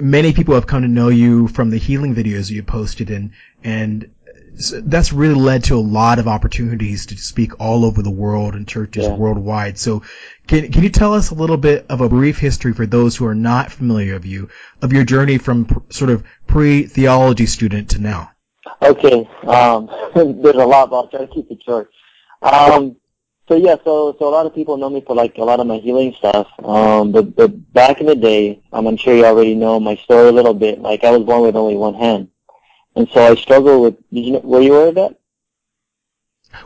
many people have come to know you from the healing videos you posted and, and that's really led to a lot of opportunities to speak all over the world and churches yeah. worldwide. So can, can you tell us a little bit of a brief history for those who are not familiar of you, of your journey from pr- sort of pre-theology student to now? Okay. Um, there's a lot, but I'll try to keep it short. Um, so yeah, so so a lot of people know me for like a lot of my healing stuff. Um, but but back in the day, um, I'm sure you already know my story a little bit. Like I was born with only one hand, and so I struggled with. Did you know, were you aware of that?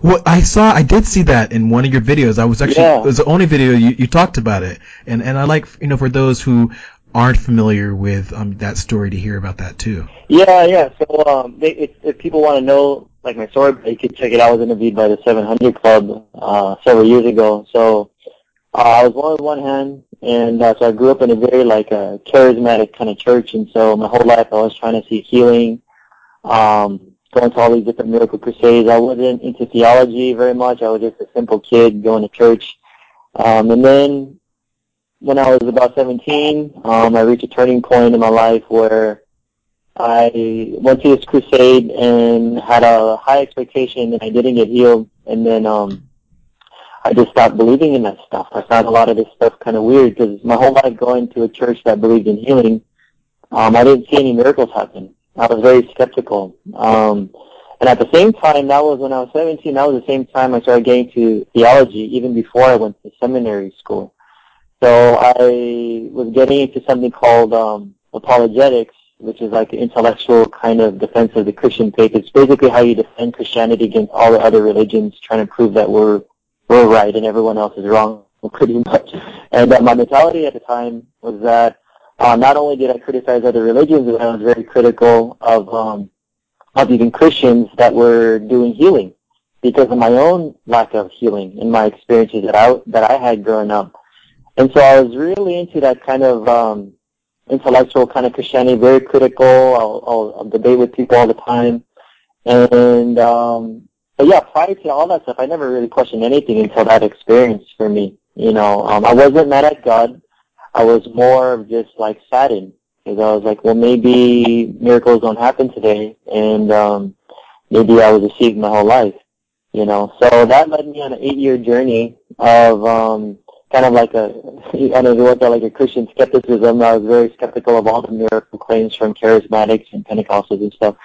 Well, I saw, I did see that in one of your videos. I was actually, yeah. it was the only video you, you talked about it, and and I like, you know, for those who aren't familiar with um, that story to hear about that too. Yeah, yeah. So um, they, if, if people want to know like my story, you could check it out. I was interviewed by the 700 Club uh, several years ago. So uh, I was one with one hand, and uh, so I grew up in a very like a charismatic kind of church, and so my whole life I was trying to see healing, um, going to all these different miracle crusades. I wasn't into theology very much. I was just a simple kid going to church, um, and then when I was about 17, um, I reached a turning point in my life where I went to this crusade and had a high expectation and I didn't get healed and then um I just stopped believing in that stuff. I found a lot of this stuff kind of weird because my whole life going to a church that believed in healing, um, I didn't see any miracles happen. I was very skeptical. Um, and at the same time, that was when I was 17, that was the same time I started getting to theology, even before I went to seminary school. So I was getting into something called um, apologetics, which is like an intellectual kind of defense of the Christian faith. It's basically how you defend Christianity against all the other religions, trying to prove that we're we're right and everyone else is wrong, pretty much. And uh, my mentality at the time was that uh, not only did I criticize other religions, but I was very critical of um, of even Christians that were doing healing because of my own lack of healing in my experiences that I that I had growing up. And so I was really into that kind of um, intellectual kind of Christianity, very critical. I'll, I'll, I'll debate with people all the time. And um, but yeah, prior to all that stuff, I never really questioned anything until that experience for me. You know, um, I wasn't mad at God. I was more just like saddened because I was like, well, maybe miracles don't happen today, and um, maybe I was deceived my whole life. You know, so that led me on an eight-year journey of um, kind of like a, I don't know what like a Christian skepticism. I was very skeptical of all the miracle claims from charismatics and Pentecostals and stuff.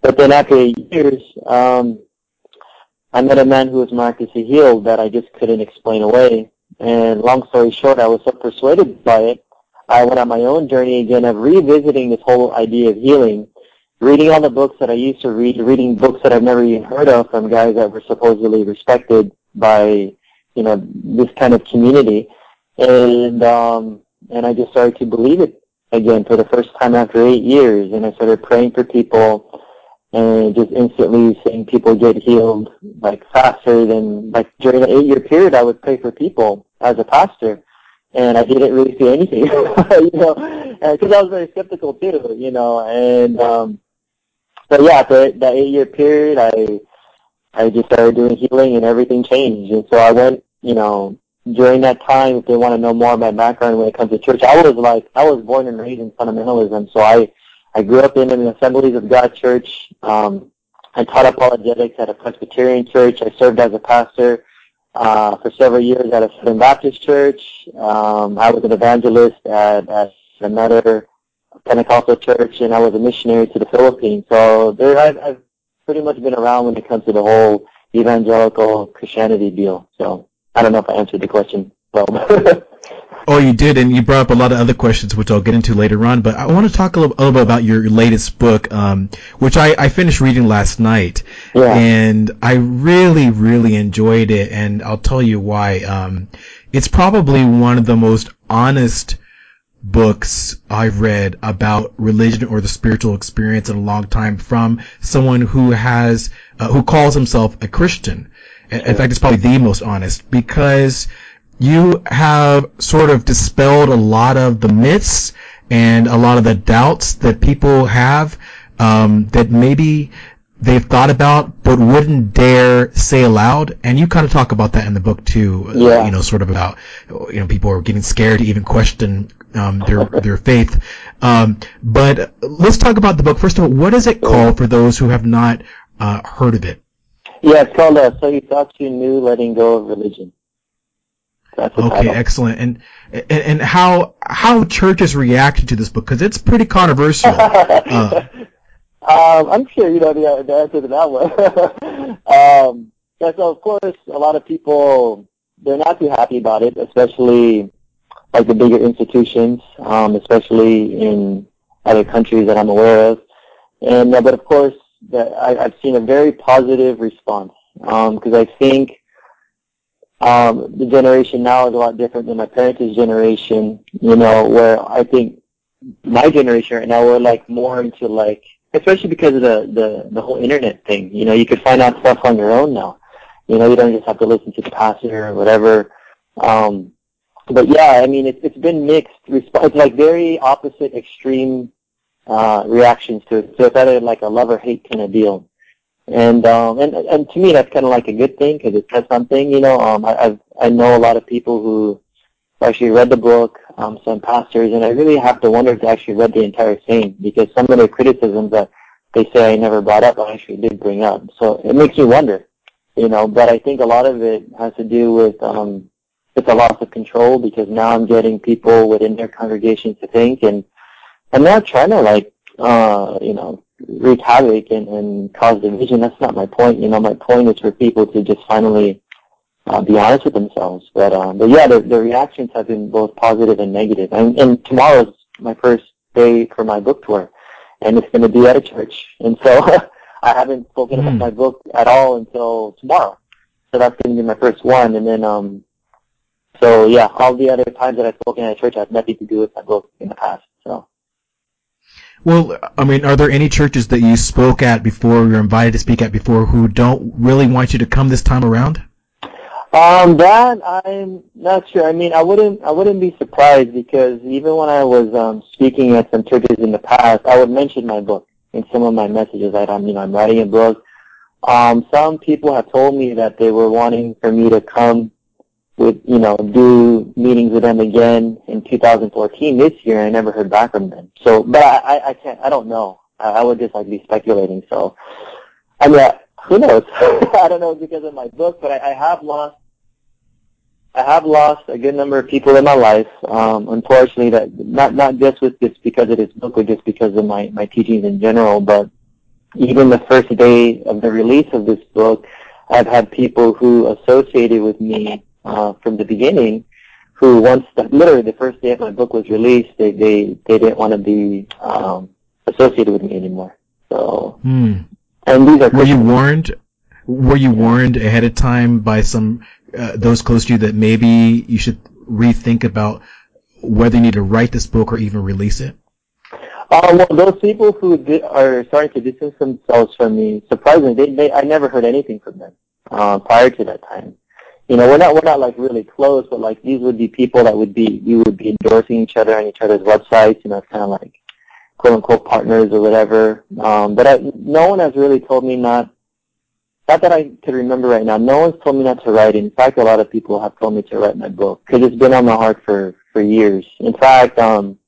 But then after years, um, I met a man who was miraculously healed that I just couldn't explain away. And long story short, I was so persuaded by it, I went on my own journey again of revisiting this whole idea of healing, reading all the books that I used to read, reading books that I've never even heard of from guys that were supposedly respected by you know this kind of community, and um, and I just started to believe it again for the first time after eight years, and I started praying for people, and just instantly seeing people get healed like faster than like during the eight year period I would pray for people as a pastor. And I didn't really see anything you know because I was very skeptical too you know. And um but yeah for that eight year period I I just started doing healing and everything changed. And so I went, you know, during that time, if they want to know more of my background when it comes to church, I was like, I was born and raised in fundamentalism. So I, I grew up in an Assemblies of God church. Um, I taught apologetics at a Presbyterian church. I served as a pastor uh, for several years at a Southern Baptist church. Um, I was an evangelist at, at another Pentecostal church, and I was a missionary to the Philippines. So there, I've, I've pretty much been around when it comes to the whole evangelical Christianity deal. So I don't know if I answered the question well. oh, you did, and you brought up a lot of other questions, which I'll get into later on. But I want to talk a little, a little bit about your latest book, um, which I, I finished reading last night, yeah. and I really, really enjoyed it, and I'll tell you why. Um, it's probably one of the most honest books I've read about religion or the spiritual experience in a long time from someone who has uh, who calls himself a Christian. In fact, it's probably the most honest because you have sort of dispelled a lot of the myths and a lot of the doubts that people have um, that maybe they've thought about but wouldn't dare say aloud. And you kind of talk about that in the book too. Yeah. You know, sort of about you know people are getting scared to even question um, their their faith. Um, but let's talk about the book first of all. What is it called for those who have not uh, heard of it? Yeah, it's called uh, "So You Thought You Knew: Letting Go of Religion." That's okay, title. excellent. And, and and how how churches reacted to this book because it's pretty controversial. uh, um, I'm sure you know the, the answer to that one. um, yeah, so of course, a lot of people they're not too happy about it, especially like the bigger institutions, um, especially in other countries that I'm aware of. And uh, but of course, I, I've seen a very positive response because um, I think um, the generation now is a lot different than my parents' generation. You know, where I think my generation right now we're like more into like, especially because of the the the whole internet thing. You know, you could find out stuff on your own now. You know, you don't just have to listen to the pastor or whatever. Um, but yeah, I mean, it's it's been mixed. It's like very opposite extreme uh, reactions to it. So it's either like a love or hate kind of deal. And um, and and to me, that's kind of like a good thing because it says something. You know, um, I I've, I know a lot of people who actually read the book, um, some pastors, and I really have to wonder if they actually read the entire thing because some of the criticisms that they say I never brought up, I actually did bring up. So it makes me wonder, you know. But I think a lot of it has to do with um, it's a loss of control because now I'm getting people within their congregation to think, and I'm not trying to like, uh, you know, wreak havoc and, and cause division. That's not my point. You know, my point is for people to just finally uh, be honest with themselves. But um, but yeah, the, the reactions have been both positive and negative. And, and tomorrow's my first day for my book tour, and it's going to be at a church. And so I haven't spoken mm. about my book at all until tomorrow. So that's going to be my first one. And then um, so yeah, all the other times that I've spoken at a church have nothing to do with my book in the past. So. Well, I mean, are there any churches that you spoke at before, you're invited to speak at before, who don't really want you to come this time around? Um, that I'm not sure. I mean, I wouldn't, I wouldn't be surprised because even when I was um, speaking at some churches in the past, I would mention my book in some of my messages. That I'm, you know, I'm writing a book. Um, some people have told me that they were wanting for me to come with, you know, do meetings with them again in 2014 this year. I never heard back from them. So, but I, I, I can't, I don't know. I, I would just like be speculating. So, I mean, who knows? I don't know because of my book, but I, I have lost, I have lost a good number of people in my life. Um, unfortunately, that not not just with this because of this book, or just because of my my teachings in general, but even the first day of the release of this book, I've had people who associated with me uh, from the beginning who once the, literally the first day of my book was released, they they they didn't want to be um, associated with me anymore. So, hmm. and these are were you warned? Were you warned ahead of time by some uh, those close to you that maybe you should rethink about whether you need to write this book or even release it? Uh, well, those people who di- are starting to distance themselves from me, surprisingly, they, they I never heard anything from them uh, prior to that time you know, we're not we're not like really close, but like these would be people that would be we would be endorsing each other on each other's websites. You know, kind of like quote unquote partners or whatever. Um, but I, no one has really told me not. Not that I could remember right now. No one's told me not to write. In fact, a lot of people have told me to write my book because it's been on my heart for for years. In fact, um,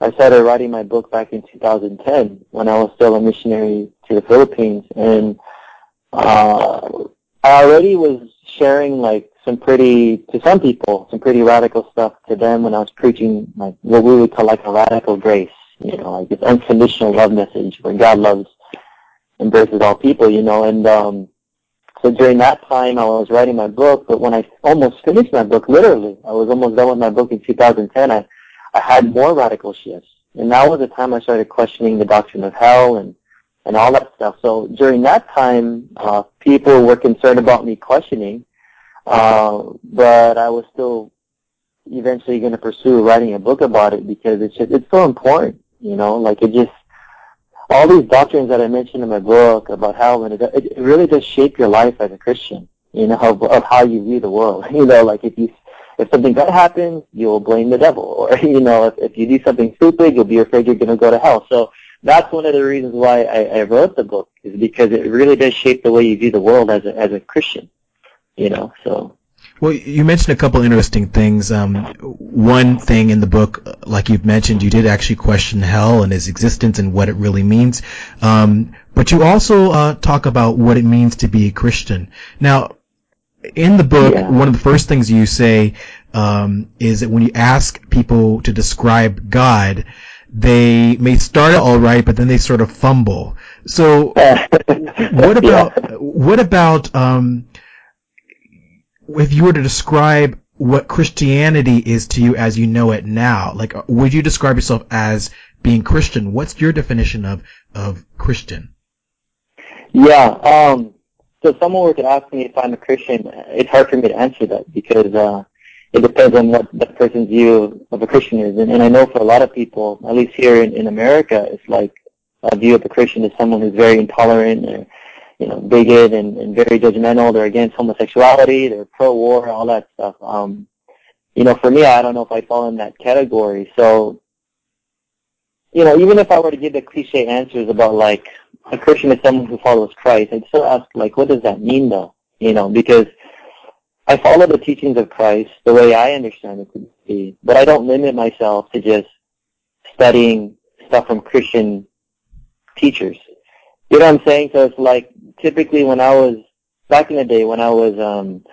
I started writing my book back in 2010 when I was still a missionary to the Philippines, and uh, I already was sharing like some pretty, to some people, some pretty radical stuff to them when I was preaching like what we would call like a radical grace, you know, like this unconditional love message where God loves, embraces all people, you know, and um, so during that time I was writing my book, but when I almost finished my book, literally, I was almost done with my book in 2010, I, I had more radical shifts. And that was the time I started questioning the doctrine of hell and and all that stuff. So during that time, uh, people were concerned about me questioning, uh, but I was still eventually going to pursue writing a book about it because it's just it's so important, you know. Like it just all these doctrines that I mentioned in my book about how it, it really does shape your life as a Christian, you know, of, of how you view the world. You know, like if you if something bad happens, you'll blame the devil, or you know, if, if you do something stupid, you'll be afraid you're going to go to hell. So that's one of the reasons why I, I wrote the book is because it really does shape the way you view the world as a as a Christian. You know, so. Well, you mentioned a couple interesting things. Um, one thing in the book, like you've mentioned, you did actually question hell and its existence and what it really means. Um, but you also uh, talk about what it means to be a Christian. Now, in the book, yeah. one of the first things you say um, is that when you ask people to describe God, they may start all right, but then they sort of fumble. So, what about yeah. what about um, if you were to describe what Christianity is to you as you know it now? Like, would you describe yourself as being Christian? What's your definition of of Christian? Yeah. Um, so if someone were to ask me if I'm a Christian, it's hard for me to answer that because uh, it depends on what that person's view of a Christian is. And, and I know for a lot of people, at least here in, in America, it's like a view of a Christian is someone who's very intolerant or, you know, bigot and, and very judgmental. They're against homosexuality. They're pro-war, all that stuff. Um, you know, for me, I don't know if I fall in that category. So, you know, even if I were to give the cliche answers about like a Christian is someone who follows Christ, I'd still ask like, what does that mean though? You know, because I follow the teachings of Christ the way I understand it to be, but I don't limit myself to just studying stuff from Christian teachers. You know what I'm saying? So it's like typically when I was back in the day when I was um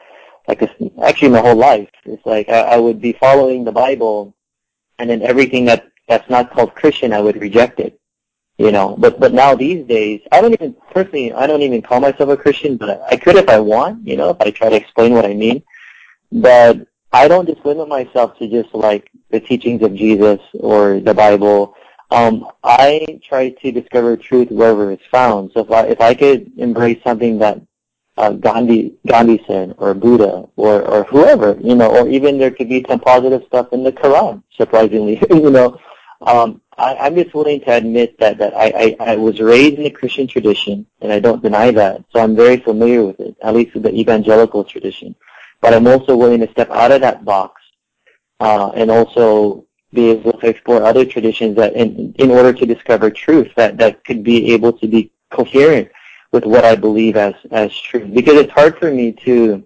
like a, actually my whole life, it's like I, I would be following the Bible, and then everything that that's not called Christian, I would reject it you know. But but now these days, I don't even personally, I don't even call myself a Christian, but I could if I want, you know, if I try to explain what I mean. But I don't just limit myself to just like the teachings of Jesus or the Bible. Um, I try to discover truth wherever it's found. So if I if I could embrace something that uh, Gandhi Gandhi said, or Buddha, or or whoever, you know, or even there could be some positive stuff in the Quran. Surprisingly, you know, um, I, I'm just willing to admit that, that I, I, I was raised in the Christian tradition, and I don't deny that, so I'm very familiar with it, at least with the evangelical tradition. But I'm also willing to step out of that box uh, and also be able to explore other traditions that in, in order to discover truth that, that could be able to be coherent with what I believe as, as true. Because it's hard for me to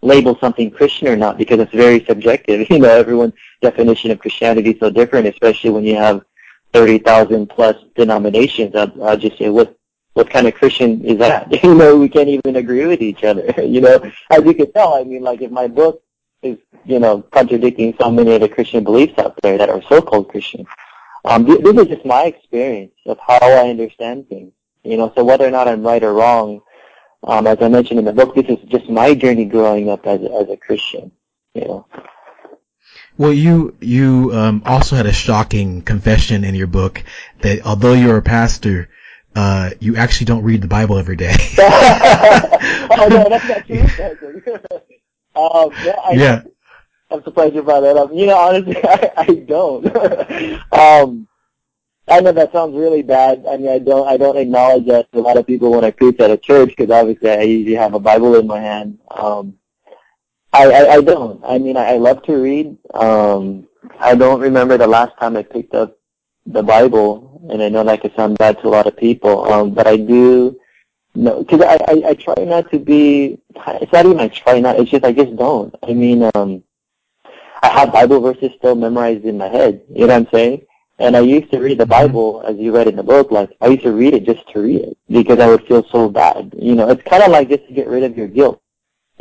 label something Christian or not because it's very subjective. You know, everyone's definition of Christianity is so different, especially when you have 30,000 plus denominations. I'll, I'll just say, what what kind of Christian is that? You know, we can't even agree with each other. You know, as you can tell, I mean, like if my book is, you know, contradicting so many of the Christian beliefs out there that are so-called Christian. Um, this is just my experience of how I understand things. You know, so whether or not I'm right or wrong, um, as I mentioned in the book, this is just my journey growing up as as a Christian. You know. Well, you you um, also had a shocking confession in your book that although you're a pastor, uh, you actually don't read the Bible every day. oh no, that's not true. um, yeah, I, yeah. I'm surprised you brought that up. You know, honestly, I, I don't. um, I know that sounds really bad. I mean, I don't, I don't acknowledge that to a lot of people when I preach at a church because obviously I usually have a Bible in my hand. Um, I, I, I don't. I mean, I, I love to read. Um, I don't remember the last time I picked up the Bible, and I know that could sound bad to a lot of people, um, but I do know, because I, I, I try not to be, it's not even I try not, it's just I just don't. I mean, um, I have Bible verses still memorized in my head, you know what I'm saying? And I used to read the mm-hmm. Bible, as you read in the book, like, I used to read it just to read it, because I would feel so bad. You know, it's kind of like just to get rid of your guilt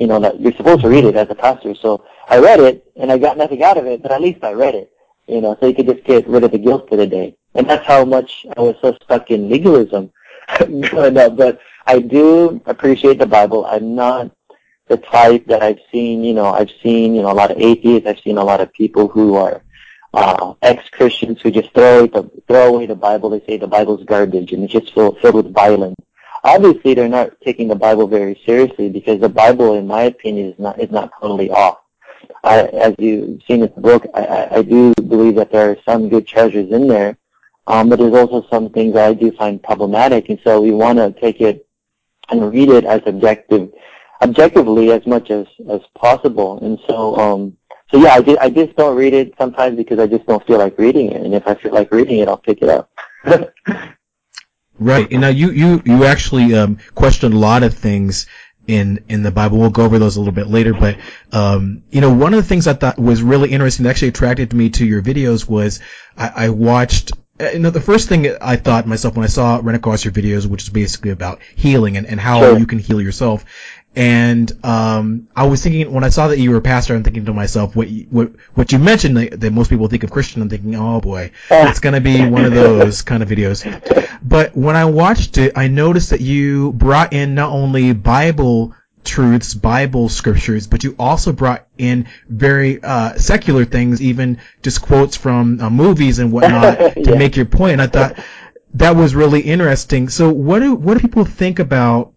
you know, that you're supposed to read it as a pastor. So I read it and I got nothing out of it, but at least I read it, you know, so you could just get rid of the guilt for the day. And that's how much I was so stuck in legalism growing up. But I do appreciate the Bible. I'm not the type that I've seen, you know, I've seen, you know, a lot of atheists. I've seen a lot of people who are uh, ex-Christians who just throw, the, throw away the Bible. They say the Bible's garbage and it's just filled, filled with violence obviously they're not taking the Bible very seriously because the Bible, in my opinion, is not is not totally off. I, as you've seen in the book, I, I do believe that there are some good treasures in there, um, but there's also some things that I do find problematic, and so we want to take it and read it as objective, objectively as much as as possible. And so, um, so yeah, I, I just don't read it sometimes because I just don't feel like reading it, and if I feel like reading it, I'll pick it up. right. And now you you you actually um, questioned a lot of things in in the Bible. We'll go over those a little bit later, but um, you know, one of the things I thought was really interesting, that actually attracted me to your videos, was I, I watched. Uh, you know, the first thing I thought myself when I saw ran across your videos, which is basically about healing and, and how sure. you can heal yourself, and um, I was thinking when I saw that you were a pastor, I'm thinking to myself, what you, what what you mentioned that, that most people think of Christian, I'm thinking, oh boy, it's going to be one of those kind of videos. But when I watched it, I noticed that you brought in not only Bible truths, Bible scriptures, but you also brought in very uh, secular things, even just quotes from uh, movies and whatnot to make your point. And I thought that was really interesting. So what do what do people think about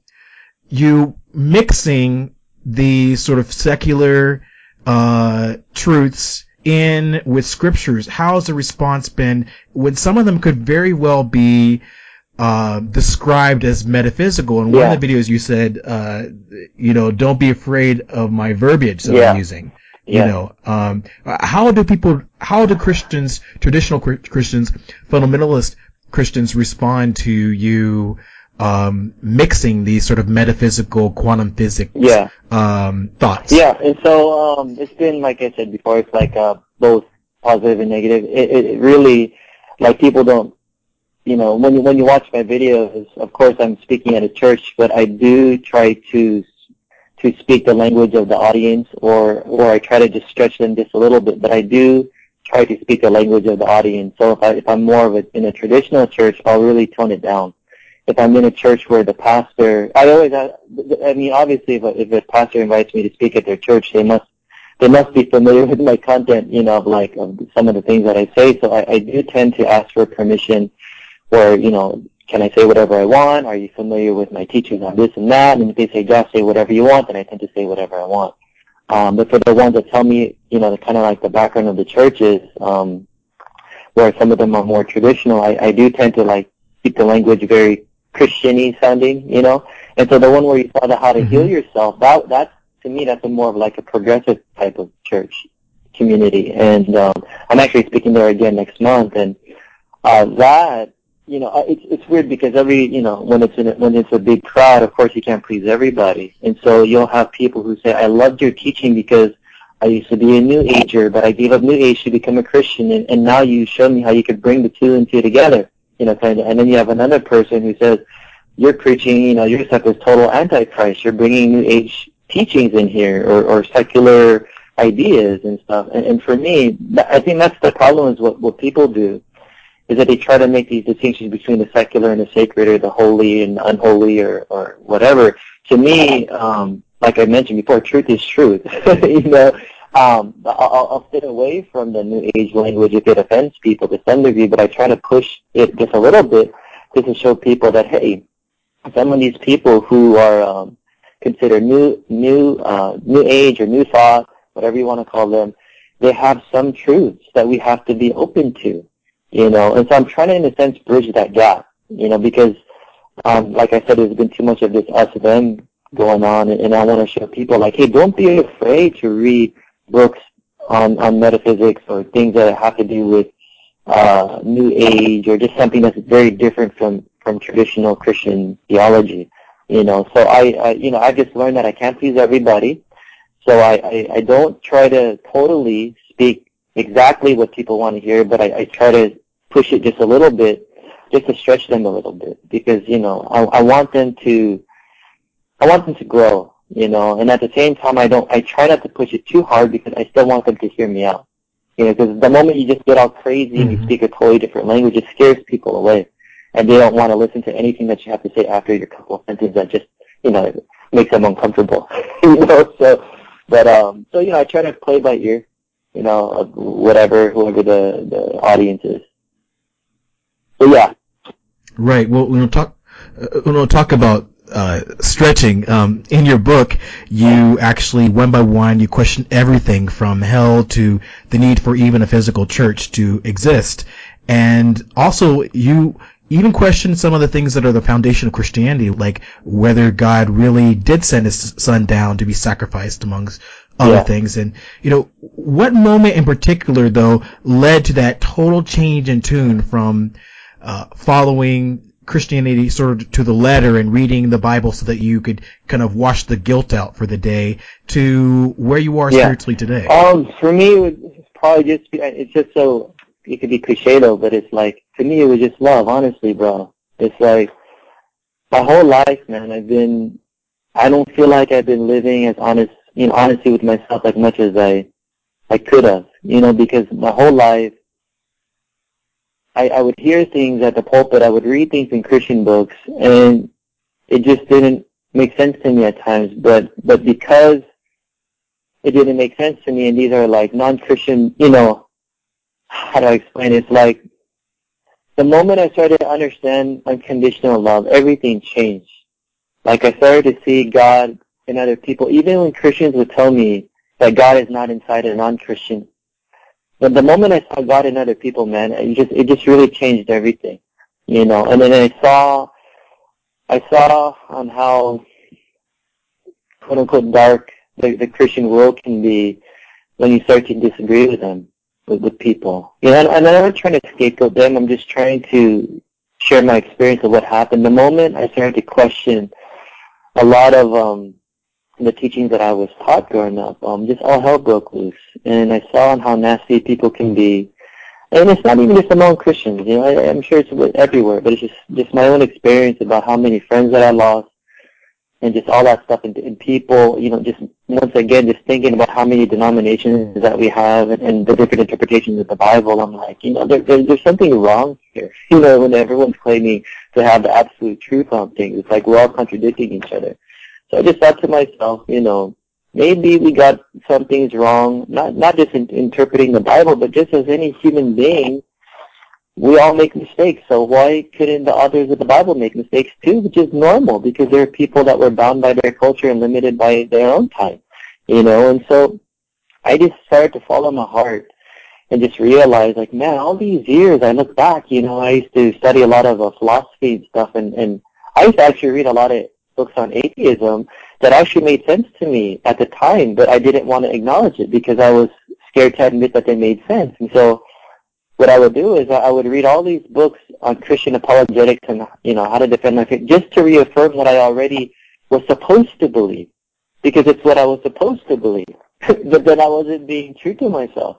you mixing the sort of secular uh, truths in with scriptures. How has the response been when some of them could very well be uh, described as metaphysical? In one of the videos, you said, uh, you know, don't be afraid of my verbiage that yeah. I'm using. Yeah. You know, um, how do people, how do Christians, traditional Christians, fundamentalist Christians respond to you um, mixing these sort of metaphysical quantum physics yeah. um, thoughts. Yeah, and so um, it's been like I said before, it's like uh, both positive and negative. It, it really, like people don't, you know, when you when you watch my videos, of course I'm speaking at a church, but I do try to to speak the language of the audience, or or I try to just stretch them just a little bit, but I do try to speak the language of the audience. So if I if I'm more of a in a traditional church, I'll really tone it down if I'm in a church where the pastor, I always, I I mean, obviously, if a, if a pastor invites me to speak at their church, they must, they must be familiar with my content, you know, of like of some of the things that I say. So I, I do tend to ask for permission, where you know, can I say whatever I want? Are you familiar with my teachings on this and that? And if they say just say whatever you want, then I tend to say whatever I want. Um, but for the ones that tell me, you know, the kind of like the background of the churches, um, where some of them are more traditional, I, I do tend to like keep the language very Christiany sounding, you know. And so the one where you saw the how to mm-hmm. heal yourself, that that's to me that's a more of like a progressive type of church community. And um, I'm actually speaking there again next month, and uh, that you know it's it's weird because every you know when it's in a, when it's a big crowd, of course you can't please everybody, and so you'll have people who say, "I loved your teaching because." I used to be a New Ager, but I gave up New Age to become a Christian, and, and now you showed me how you could bring the two and two together you know, kind of, and then you have another person who says, you're preaching, you know, your stuff is total antichrist. You're bringing new age teachings in here or, or secular ideas and stuff. And, and for me, I think that's the problem is what, what people do is that they try to make these distinctions between the secular and the sacred or the holy and unholy or, or whatever. To me, um, like I mentioned before, truth is truth. you know, um, I'll, I'll stay away from the new age language if it offends people to some degree, but I try to push it just a little bit just to show people that hey, some of these people who are um, considered new new uh, new age or new thought, whatever you want to call them, they have some truths that we have to be open to, you know. And so I'm trying to, in a sense, bridge that gap, you know, because um, like I said, there's been too much of this us them going on, and I want to show people like, hey, don't be afraid to read books on, on metaphysics or things that have to do with uh, New Age or just something that's very different from, from traditional Christian theology. You know, so I, I, you know, I just learned that I can't please everybody. So I, I, I don't try to totally speak exactly what people want to hear, but I, I try to push it just a little bit, just to stretch them a little bit, because you know I, I want them to, I want them to grow you know, and at the same time, I don't, I try not to push it too hard because I still want them to hear me out. You know, because the moment you just get all crazy mm-hmm. and you mm-hmm. speak a totally different language, it scares people away. And they don't want to listen to anything that you have to say after your couple of sentences that just, you know, makes them uncomfortable. you know, so, but, um, so, you know, I try to play by ear, you know, whatever, whoever the, the audience is. So yeah. Right. Well, we'll talk, uh, we'll talk about uh, stretching. Um, in your book, you actually one by one you question everything from hell to the need for even a physical church to exist, and also you even question some of the things that are the foundation of Christianity, like whether God really did send His Son down to be sacrificed amongst other yeah. things. And you know, what moment in particular though led to that total change in tune from uh, following Christianity sort of to the letter and reading the Bible so that you could kind of wash the guilt out for the day to where you are yeah. spiritually today? Um, for me, it would probably just be, it's just so, it could be cliche though, but it's like, to me, it was just love, honestly, bro. It's like, my whole life, man, I've been, I don't feel like I've been living as honest, you know, honestly with myself as much as I, I could have, you know, because my whole life, I, I would hear things at the pulpit, I would read things in Christian books, and it just didn't make sense to me at times. But but because it didn't make sense to me, and these are like non-Christian, you know, how do I explain? It? It's like the moment I started to understand unconditional love, everything changed. Like I started to see God in other people, even when Christians would tell me that God is not inside a non-Christian. But the moment I saw God in other people, man, it just it just really changed everything, you know. And then I saw, I saw on how quote unquote dark the, the Christian world can be when you start to disagree with them, with, with people. You know, and, and I'm not trying to scapegoat them. I'm just trying to share my experience of what happened. The moment I started to question a lot of um the teachings that I was taught growing up, um, just all hell broke loose. And I saw how nasty people can be. And it's not even just among Christians, you know, I, I'm sure it's everywhere, but it's just, just my own experience about how many friends that I lost and just all that stuff and, and people, you know, just once again, just thinking about how many denominations that we have and, and the different interpretations of the Bible, I'm like, you know, there, there, there's something wrong here. You know, when everyone's claiming to have the absolute truth on things, it's like we're all contradicting each other. So I just thought to myself, you know, maybe we got some things wrong, not not just in interpreting the Bible, but just as any human being, we all make mistakes. So why couldn't the authors of the Bible make mistakes too? Which is normal because there are people that were bound by their culture and limited by their own time, you know. And so I just started to follow my heart and just realize, like, man, all these years I look back, you know, I used to study a lot of uh, philosophy and stuff, and and I used to actually read a lot of books on atheism that actually made sense to me at the time, but I didn't want to acknowledge it because I was scared to admit that they made sense. And so what I would do is I would read all these books on Christian apologetics and you know how to defend my faith just to reaffirm what I already was supposed to believe because it's what I was supposed to believe. but then I wasn't being true to myself.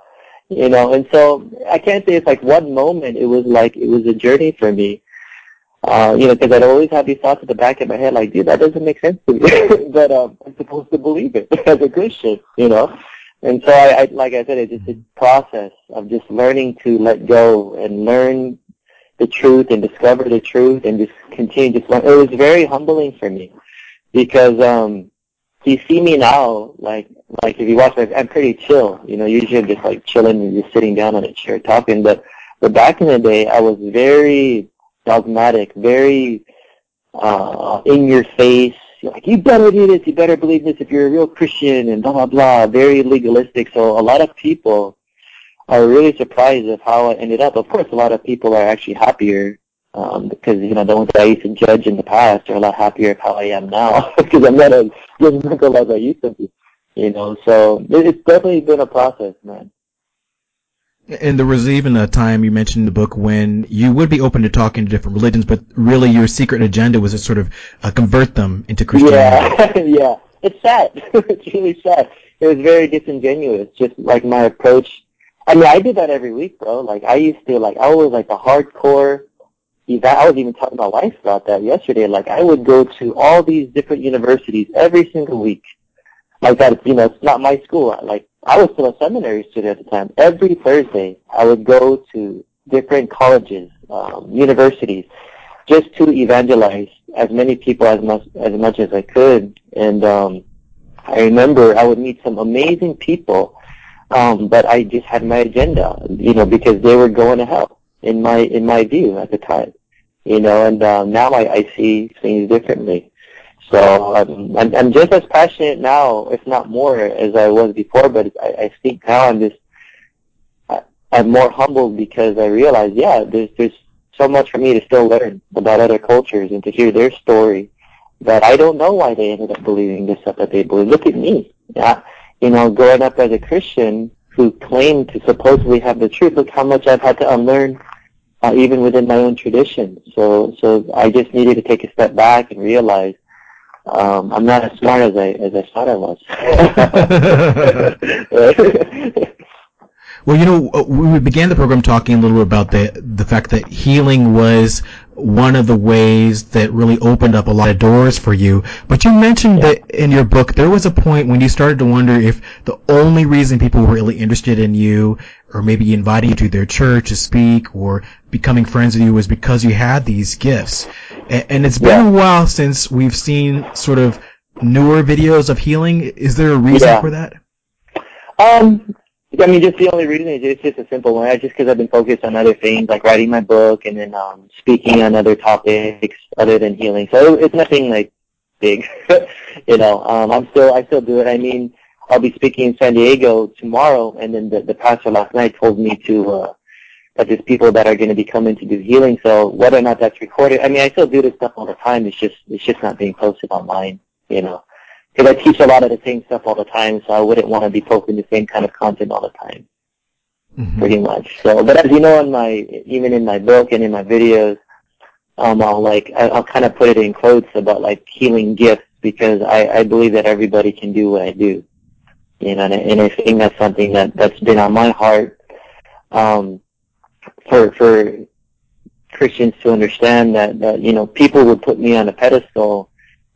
You know, and so I can't say it's like one moment. It was like it was a journey for me. Uh, you know, because I'd always have these thoughts at the back of my head, like, dude, that doesn't make sense to me. but um, I'm supposed to believe it as a Christian, you know. And so, I, I like I said, it's just a process of just learning to let go and learn the truth and discover the truth and just continue just learn. It was very humbling for me because um, you see me now, like like if you watch my, I'm pretty chill. You know, usually I'm just like chilling and just sitting down on a chair talking. But but back in the day, I was very dogmatic, very uh, in your face. You're like you better do this, you better believe this if you're a real Christian, and blah blah blah. Very legalistic. So a lot of people are really surprised of how I ended up. Of course, a lot of people are actually happier um, because you know the ones that I used to judge in the past are a lot happier of how I am now because I'm not as judgmental as I used to be. You know, so it's definitely been a process, man. And there was even a time you mentioned in the book when you would be open to talking to different religions, but really your secret agenda was to sort of uh, convert them into Christianity. Yeah, yeah. It's sad. it's really sad. It was very disingenuous, just like my approach. I mean, I did that every week, bro. Like, I used to, like, I was like a hardcore I was even talking to my wife about that yesterday. Like, I would go to all these different universities every single week. Like that, you know, it's not my school. Like, I was still a seminary student at the time. Every Thursday, I would go to different colleges, um, universities, just to evangelize as many people as much as much as I could. And um, I remember I would meet some amazing people, um, but I just had my agenda, you know, because they were going to hell in my in my view at the time, you know. And um, now I, I see things differently. So um, I'm, I'm just as passionate now, if not more, as I was before. But I, I think now I'm just I, I'm more humbled because I realize, yeah, there's there's so much for me to still learn about other cultures and to hear their story that I don't know why they ended up believing the stuff that they believe. Look at me, yeah, you know, growing up as a Christian who claimed to supposedly have the truth. Look how much I've had to unlearn uh, even within my own tradition. So, so I just needed to take a step back and realize um, I'm not as smart as I as I thought I was. well, you know, uh, we began the program talking a little bit about the the fact that healing was one of the ways that really opened up a lot of doors for you. But you mentioned yeah. that in your book there was a point when you started to wonder if the only reason people were really interested in you or maybe inviting you to their church to speak or becoming friends with you was because you had these gifts. And, and it's been a while since we've seen sort of newer videos of healing. Is there a reason yeah. for that? Um, I mean, just the only reason is it's just a simple one. Just because I've been focused on other things, like writing my book and then um, speaking on other topics other than healing. So it's nothing like big, you know. Um, I'm still, I still do it. I mean, I'll be speaking in San Diego tomorrow, and then the, the pastor last night told me to uh, that there's people that are going to be coming to do healing. So whether or not that's recorded, I mean, I still do this stuff all the time. It's just it's just not being posted online, you know because I teach a lot of the same stuff all the time, so I wouldn't want to be posting the same kind of content all the time. Mm-hmm. Pretty much. So, but as you know, in my even in my book and in my videos, um, I'll like I'll kind of put it in quotes about like healing gifts because I, I believe that everybody can do what I do. You know, and, and I think that's something that that's been on my heart um, for for Christians to understand that that you know people would put me on a pedestal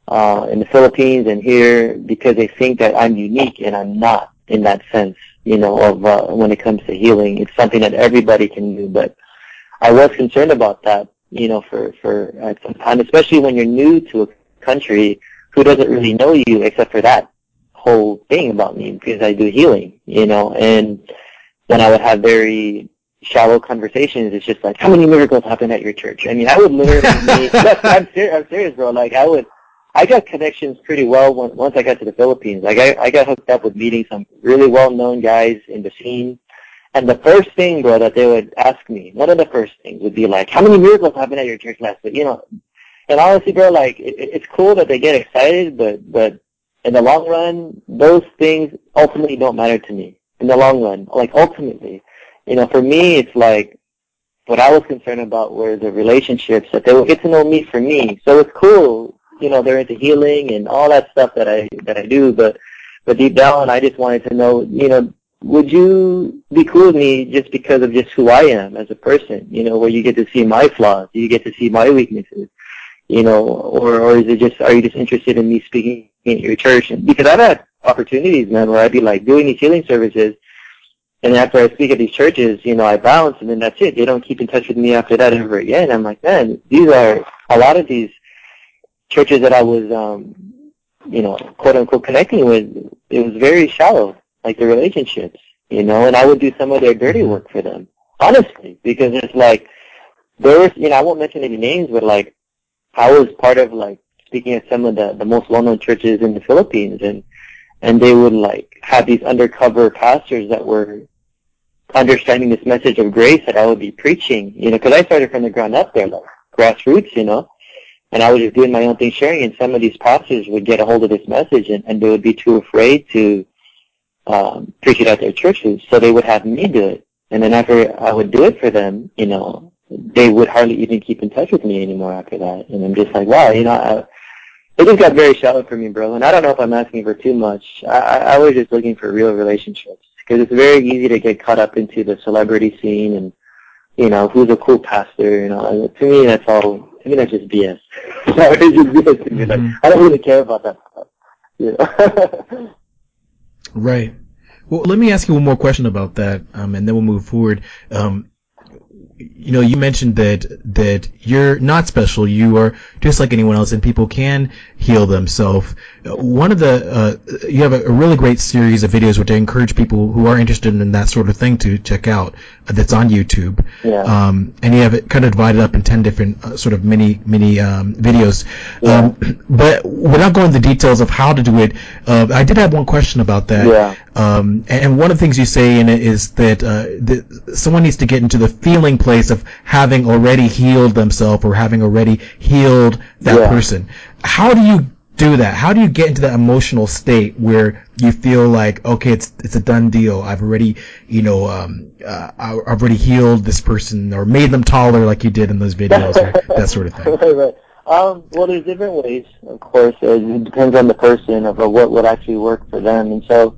uh, in the Philippines and here because they think that I'm unique and I'm not in that sense, you know, of uh, when it comes to healing. It's something that everybody can do, but I was concerned about that, you know, for for uh, some time, especially when you're new to a country who doesn't really know you except for that whole thing about me because I do healing, you know, and when I would have very shallow conversations, it's just like, how many miracles happen at your church? I mean, I would literally, I'm, ser- I'm serious, bro. Like, I would, I got connections pretty well when, once I got to the Philippines. Like I, I got hooked up with meeting some really well-known guys in the scene. And the first thing, bro, that they would ask me, one of the first things would be like, how many miracles happened at your church last week? You know, and honestly, bro, like, it, it's cool that they get excited, but, but in the long run, those things ultimately don't matter to me. In the long run, like ultimately, you know, for me, it's like, what I was concerned about were the relationships that they would get to know me for me. So it's cool you know they're into healing and all that stuff that I that I do, but but deep down I just wanted to know, you know, would you be cool with me just because of just who I am as a person? You know, where you get to see my flaws, you get to see my weaknesses, you know, or or is it just are you just interested in me speaking at your church? And because I've had opportunities, man, where I'd be like doing these healing services. And after I speak at these churches, you know, I bounce and then that's it. They don't keep in touch with me after that ever again. I'm like, man, these are a lot of these churches that I was, um, you know, quote unquote connecting with, it was very shallow, like the relationships, you know, and I would do some of their dirty work for them, honestly, because it's like, there was, you know, I won't mention any names, but like, I was part of like speaking at some of the, the most well-known churches in the Philippines and, and they would like have these undercover pastors that were understanding this message of grace that I would be preaching, you know, because I started from the ground up there, like grassroots, you know, and I was just doing my own thing, sharing. And some of these pastors would get a hold of this message, and, and they would be too afraid to um, preach it at their churches, so they would have me do it. And then after I would do it for them, you know, they would hardly even keep in touch with me anymore after that. And I'm just like, wow, you know, I, it just got very shallow for me, bro. And I don't know if I'm asking for too much. I, I was just looking for real relationships because it's very easy to get caught up into the celebrity scene and you know who's a cool pastor. You know, to me that's all I mean, that's just BS. Is just BS to me. Like, mm-hmm. I don't really care about that stuff. You know? right. Well, let me ask you one more question about that, um, and then we'll move forward. Um, you know, you mentioned that that you're not special. You are just like anyone else, and people can heal themselves. One of the uh, you have a, a, really great series of videos which I encourage people who are interested in that sort of thing to check out. Uh, that's on YouTube. Yeah. Um, and you have it kind of divided up in ten different uh, sort of mini mini um, videos. Yeah. Um, but without going into the details of how to do it, uh, I did have one question about that. Yeah. Um, and one of the things you say in it is that, uh, that someone needs to get into the feeling place of having already healed themselves or having already healed that yeah. person. How do you do that? How do you get into that emotional state where you feel like, okay, it's it's a done deal. I've already, you know, um, uh, I've already healed this person or made them taller, like you did in those videos, or that sort of thing. right, right. Um, well, there's different ways, of course. It depends on the person of what would actually work for them. And so,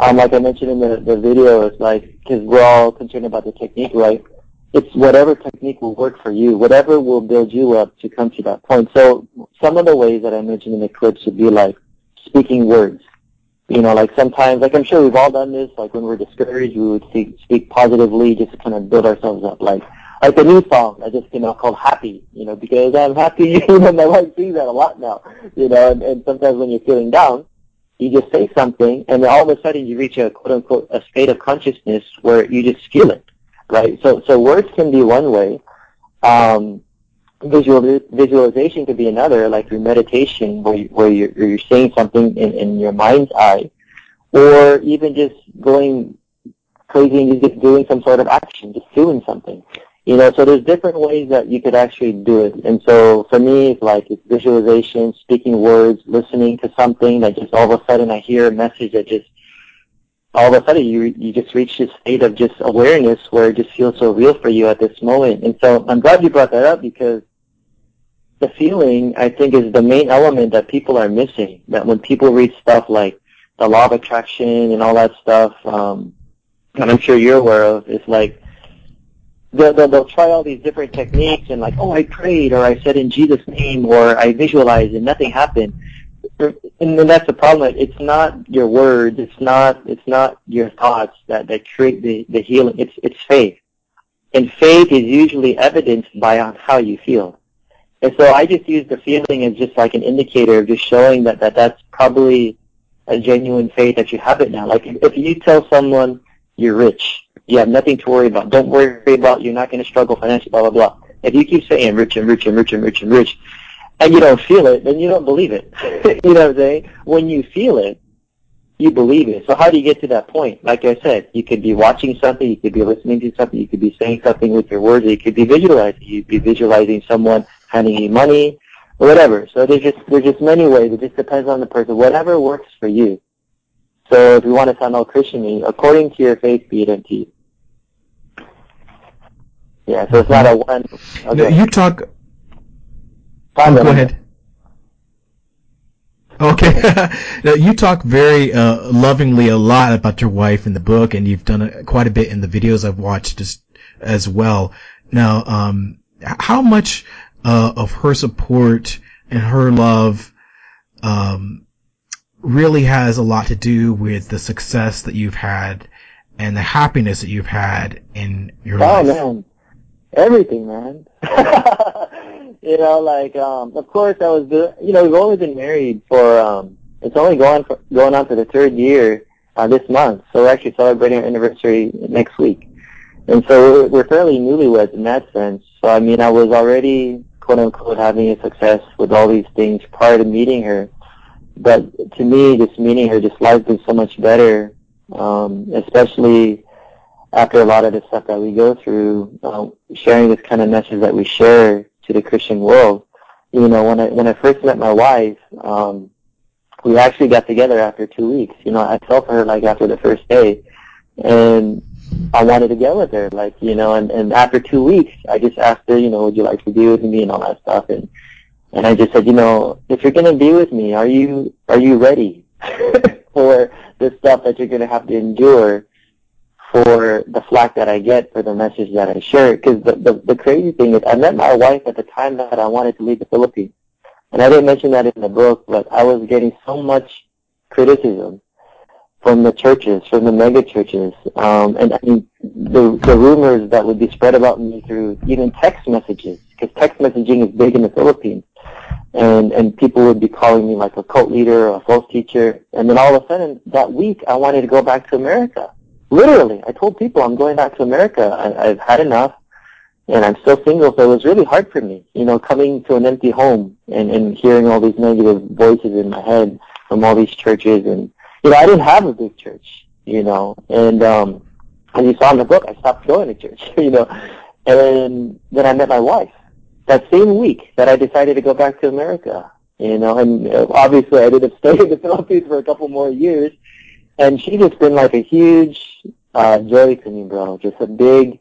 um, like I mentioned in the, the video, it's like, because we're all concerned about the technique, right? It's whatever technique will work for you, whatever will build you up to come to that point. So some of the ways that I mentioned in the clips would be like speaking words. You know, like sometimes, like I'm sure we've all done this, like when we're discouraged, we would speak, speak positively just to kind of build ourselves up. Like, like a new song I just came out called Happy, you know, because I'm happy, you know, my wife sings that a lot now, you know, and, and sometimes when you're feeling down, you just say something and then all of a sudden you reach a quote unquote a state of consciousness where you just feel it, right? So, so words can be one way. Um, visual, visualization could be another, like through meditation where, you, where you're, you're saying something in, in your mind's eye, or even just going crazy and just doing some sort of action, just doing something. You know, so there's different ways that you could actually do it. And so for me, it's like it's visualization, speaking words, listening to something that just all of a sudden I hear a message that just all of a sudden you you just reach this state of just awareness where it just feels so real for you at this moment. And so I'm glad you brought that up because the feeling I think is the main element that people are missing. That when people read stuff like the law of attraction and all that stuff, um, and I'm sure you're aware of, it's like they'll, they'll, they'll try all these different techniques and like, oh, I prayed or I said in Jesus' name or I visualized and nothing happened. And that's the problem. It's not your words. It's not. It's not your thoughts that that create the the healing. It's it's faith, and faith is usually evidenced by how you feel. And so I just use the feeling as just like an indicator of just showing that that that's probably a genuine faith that you have it now. Like if you tell someone you're rich, you have nothing to worry about. Don't worry about you're not going to struggle financially, blah, blah, blah. If you keep saying rich and rich and rich and rich and rich, and you don't feel it, then you don't believe it. you know what I'm saying? When you feel it, you believe it. So how do you get to that point? Like I said, you could be watching something, you could be listening to something, you could be saying something with your words, you could be visualizing. You could be visualizing someone handing you money, or whatever. So there's just there's just many ways. It just depends on the person. Whatever works for you. So if you want to sound all Christian according to your faith, be it unto you. Yeah, so it's not a one. Okay. You talk. Oh, go ahead. Okay. now, you talk very uh, lovingly a lot about your wife in the book, and you've done a, quite a bit in the videos I've watched as, as well. Now, um, how much uh, of her support and her love um, really has a lot to do with the success that you've had and the happiness that you've had in your oh, life? Man everything, man. you know, like um of course I was. You know, we've only been married for um it's only going for, going on for the third year uh, this month. So we're actually celebrating our anniversary next week. And so we're, we're fairly newlyweds in that sense. So I mean, I was already quote unquote having a success with all these things prior to meeting her. But to me, just meeting her, just life was so much better. Um, especially after a lot of the stuff that we go through, uh, sharing this kind of message that we share to the Christian world. You know, when I when I first met my wife, um, we actually got together after two weeks. You know, I fell for her like after the first day, and I wanted to get with her, like you know. And and after two weeks, I just asked her, you know, would you like to be with me and all that stuff, and and I just said, you know, if you're gonna be with me, are you are you ready for the stuff that you're gonna have to endure? For the flack that I get for the message that I share. Because the, the, the crazy thing is, I met my wife at the time that I wanted to leave the Philippines. And I didn't mention that in the book, but I was getting so much criticism from the churches, from the mega churches, um, and I mean, the, the rumors that would be spread about me through even text messages, because text messaging is big in the Philippines. And, and people would be calling me like a cult leader or a false teacher. And then all of a sudden, that week, I wanted to go back to America. Literally, I told people I'm going back to America. I, I've had enough, and I'm still single, so it was really hard for me, you know, coming to an empty home and, and hearing all these negative voices in my head from all these churches. And, you know, I didn't have a big church, you know, and, um, as you saw in the book, I stopped going to church, you know, and then I met my wife that same week that I decided to go back to America. you know, and obviously I ended up staying in the Philippines for a couple more years, and she's just been like a huge uh, joy to me, bro. Just a big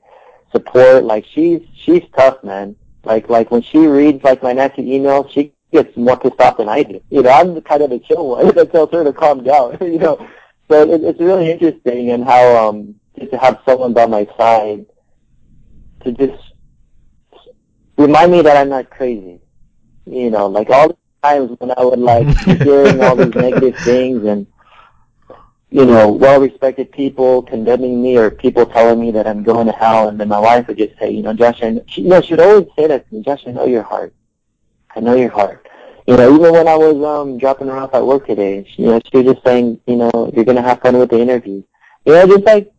support. Like she's she's tough, man. Like like when she reads like my nasty emails, she gets more pissed off than I do. You know, I'm kind of a chill one that tells her to calm down. you know, so it, it's really interesting and how um just to have someone by my side to just remind me that I'm not crazy. You know, like all the times when I would like hearing all these negative things and you know, well-respected people condemning me or people telling me that I'm going to hell, and then my wife would just say, you know, Josh, I know, she, you know, she'd always say that to me, Josh, I know your heart. I know your heart. You know, even when I was um dropping her off at work today, she, you know, she was just saying, you know, you're gonna have fun with the interview. You know, just like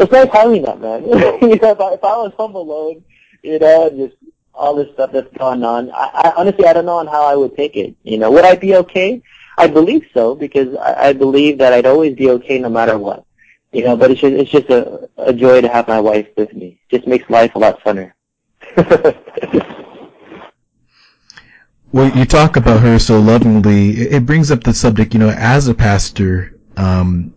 it's nice having that, man. you know, if I, if I was home alone, you know, just all this stuff that's going on, I, I honestly I don't know on how I would take it. You know, would I be okay? I believe so because I, I believe that I'd always be okay no matter what. You know, but it's just it's just a, a joy to have my wife with me. It just makes life a lot funner. well, you talk about her so lovingly. It brings up the subject, you know, as a pastor, um,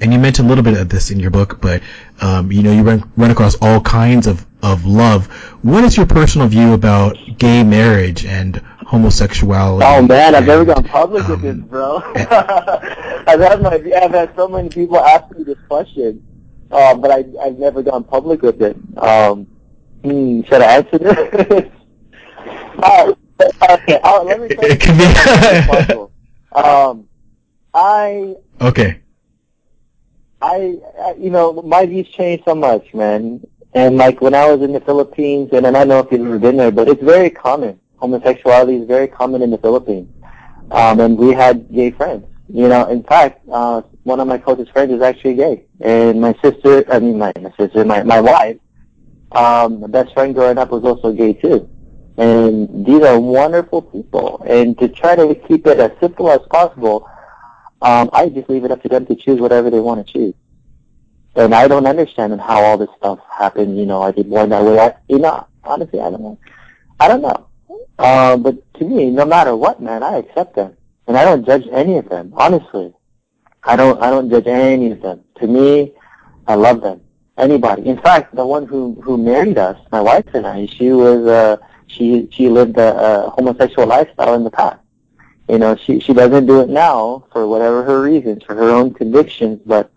and you mentioned a little bit of this in your book, but um, you know, you run, run across all kinds of, of love. What is your personal view about gay marriage and homosexuality? Oh man, I've never gone public um, with this, um, bro. I've had my, I've had so many people ask me this question, uh, but I, I've never gone public with it. Um, hmm, should I answer this? uh, okay, uh, let me tell you. It can be. um, I okay. I, I, you know, my views changed so much, man. And like when I was in the Philippines, and, and I don't know if you've ever been there, but it's very common. Homosexuality is very common in the Philippines. Um, and we had gay friends. You know, in fact, uh, one of my closest friends is actually gay. And my sister, I mean, my, my sister, my, my wife, um, my best friend growing up was also gay too. And these are wonderful people. And to try to keep it as simple as possible, um, I just leave it up to them to choose whatever they want to choose. And I don't understand how all this stuff happened. You know, I did born that way. I, you know, honestly, I don't know. I don't know. Uh, but to me, no matter what, man, I accept them, and I don't judge any of them. Honestly, I don't. I don't judge any of them. To me, I love them. Anybody. In fact, the one who who married us, my wife and I, she was uh, she she lived a, a homosexual lifestyle in the past. You know, she she doesn't do it now for whatever her reasons, for her own convictions, but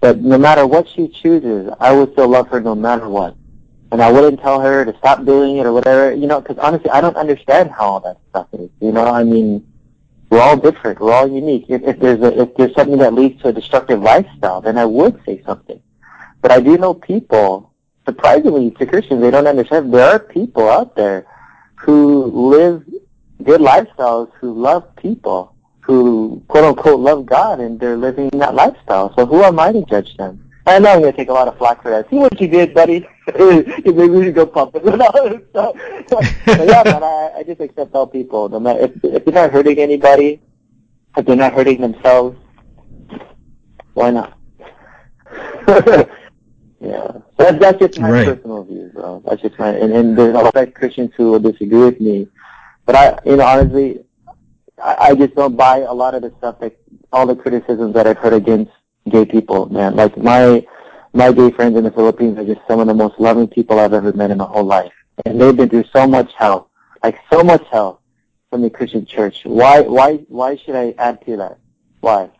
but no matter what she chooses, I would still love her no matter what. And I wouldn't tell her to stop doing it or whatever, you know, because honestly, I don't understand how all that stuff is. You know, I mean, we're all different. We're all unique. If, if there's a, if there's something that leads to a destructive lifestyle, then I would say something. But I do know people, surprisingly to Christians, they don't understand. There are people out there who live good lifestyles who love people, who quote unquote love God, and they're living that lifestyle. So who am I to judge them? I know I'm going to take a lot of flack for that. See what you did, buddy? Maybe we should go pump it. so, so, yeah, man, I, I just accept all people. No matter if, if they're not hurting anybody, if they're not hurting themselves, why not? yeah, that's that's just my right. personal view, bro. That's just my and, and there's a lot of Christians who will disagree with me but I, you know, honestly, I, I just don't buy a lot of the stuff that all the criticisms that I've heard against gay people, man. Like my my gay friends in the Philippines are just some of the most loving people I've ever met in my whole life, and they've been through so much hell, like so much hell from the Christian church. Why why why should I add to that? Why?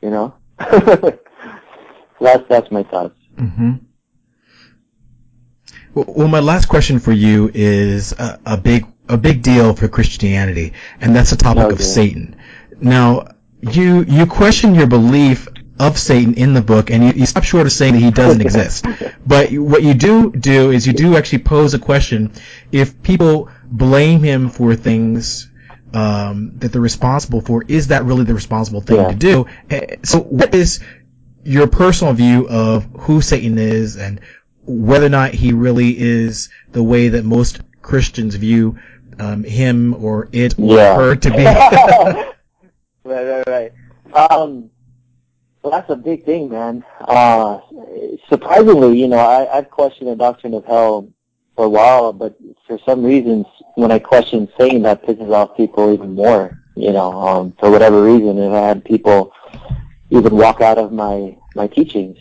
You know. that's that's my thoughts. Mm-hmm. Well, my last question for you is a, a big a big deal for Christianity, and that's the topic okay. of Satan. Now, you you question your belief of Satan in the book, and you, you stop short of saying that he doesn't exist. But what you do do is you do actually pose a question: if people blame him for things um, that they're responsible for, is that really the responsible thing yeah. to do? Eh, so, what is your personal view of who Satan is and whether or not he really is the way that most Christians view um, him or it or yeah. her to be. right, right, right. Um, well, that's a big thing, man. Uh, surprisingly, you know, I, I've questioned the doctrine of hell for a while, but for some reasons, when I question Satan, that pisses off people even more. You know, um, for whatever reason, if I had people even walk out of my my teachings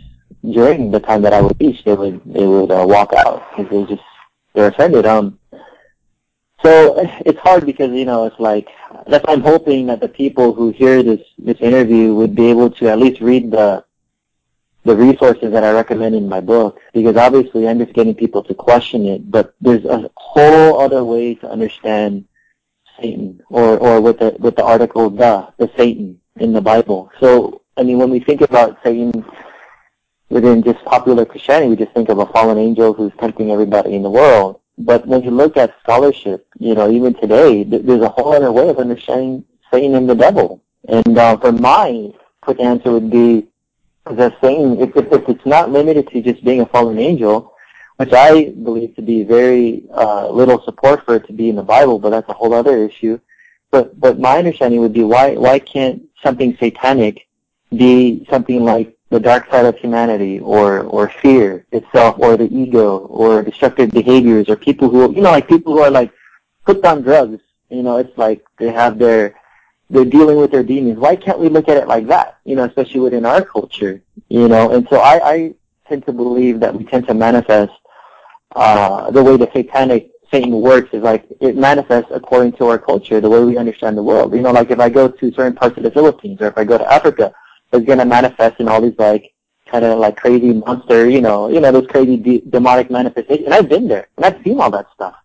during the time that I would teach, they would they would uh, walk out because they just they're offended. Um, so it's hard because you know it's like that's why I'm hoping that the people who hear this this interview would be able to at least read the the resources that I recommend in my book because obviously I'm just getting people to question it, but there's a whole other way to understand Satan or or with the with the article the the Satan in the Bible. So I mean when we think about Satan within just popular Christianity, we just think of a fallen angel who's tempting everybody in the world. But when you look at scholarship, you know, even today, there's a whole other way of understanding Satan and the devil. And uh, for my quick answer would be that Satan, if, if, if it's not limited to just being a fallen angel, which I believe to be very uh, little support for it to be in the Bible, but that's a whole other issue. But but my understanding would be why why can't something satanic be something like the dark side of humanity or, or fear itself or the ego or destructive behaviors or people who, you know, like people who are like hooked on drugs. You know, it's like they have their, they're dealing with their demons. Why can't we look at it like that? You know, especially within our culture, you know, and so I, I tend to believe that we tend to manifest, uh, the way the satanic Satan works is like it manifests according to our culture, the way we understand the world. You know, like if I go to certain parts of the Philippines or if I go to Africa, is going to manifest in all these like kind of like crazy monster, you know, you know those crazy de- demonic manifestations. And I've been there and I've seen all that stuff.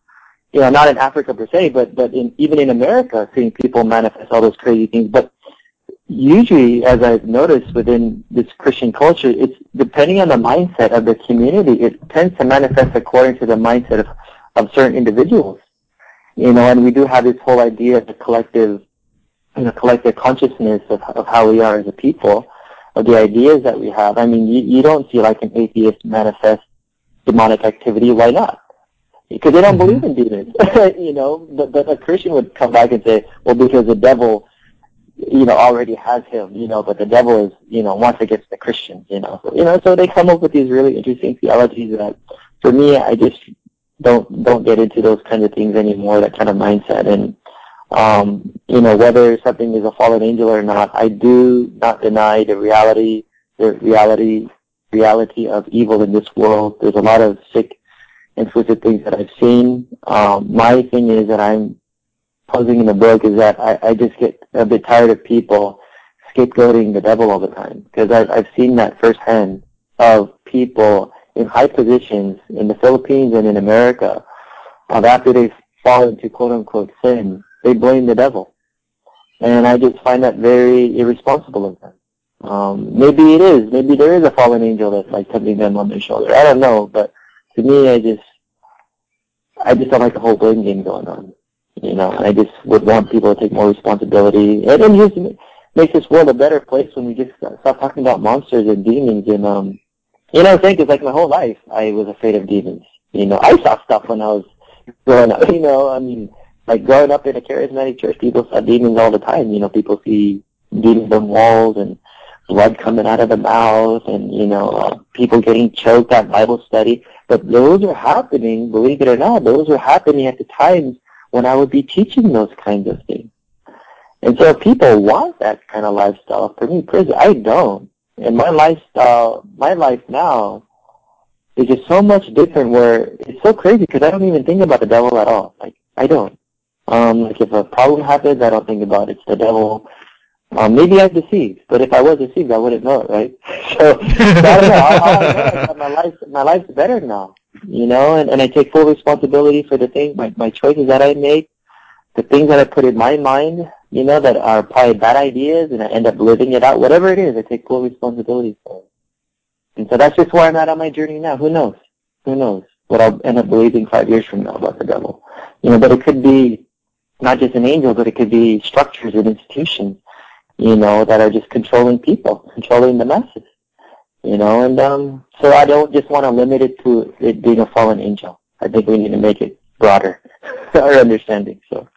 You know, not in Africa per se, but but in even in America, seeing people manifest all those crazy things. But usually, as I've noticed within this Christian culture, it's depending on the mindset of the community. It tends to manifest according to the mindset of of certain individuals. You know, and we do have this whole idea of the collective you know, collective consciousness of, of how we are as a people, of the ideas that we have. I mean, you, you don't see like an atheist manifest demonic activity. Why not? Because they don't mm-hmm. believe in demons, you know. But, but a Christian would come back and say, well, because the devil, you know, already has him, you know. But the devil is, you know, once against the Christians, you know. So, you know, so they come up with these really interesting theologies that, for me, I just don't don't get into those kinds of things anymore. That kind of mindset and um, you know, whether something is a fallen angel or not, I do not deny the reality, the reality, reality of evil in this world. There's a lot of sick and twisted things that I've seen. Um, my thing is that I'm posing in the book is that I, I just get a bit tired of people scapegoating the devil all the time because I've, I've seen that firsthand of people in high positions in the Philippines and in America of after they fall into quote unquote sin they blame the devil. And I just find that very irresponsible of them. Um, maybe it is. Maybe there is a fallen angel that's like touching them on their shoulder. I don't know, but to me, I just, I just don't like the whole blame game going on. You know, I just would want people to take more responsibility. And it just makes this world a better place when we just stop talking about monsters and demons. And um, you know, I think it's like my whole life I was afraid of demons. You know, I saw stuff when I was growing up. You know, I mean, like growing up in a charismatic church, people saw demons all the time. You know, people see demons on walls and blood coming out of the mouth and, you know, uh, people getting choked at Bible study. But those are happening, believe it or not, those are happening at the times when I would be teaching those kinds of things. And so if people want that kind of lifestyle. For me, prison, I don't. And my lifestyle, my life now is just so much different where it's so crazy because I don't even think about the devil at all. Like, I don't. Um, like if a problem happens, I don't think about it. It's the devil. Um, maybe I'm deceived, but if I was deceived, I wouldn't know it, right? So, I don't know. All I know that my life, my life's better now, you know, and, and I take full responsibility for the things, my, my choices that I make, the things that I put in my mind, you know, that are probably bad ideas, and I end up living it out. Whatever it is, I take full responsibility for it. And so that's just where I'm at on my journey now. Who knows? Who knows what I'll end up believing five years from now about the devil? You know, but it could be not just an angel, but it could be structures and institutions, you know, that are just controlling people, controlling the masses, you know, and um, so I don't just want to limit it to it being a fallen angel. I think we need to make it broader, our understanding. So,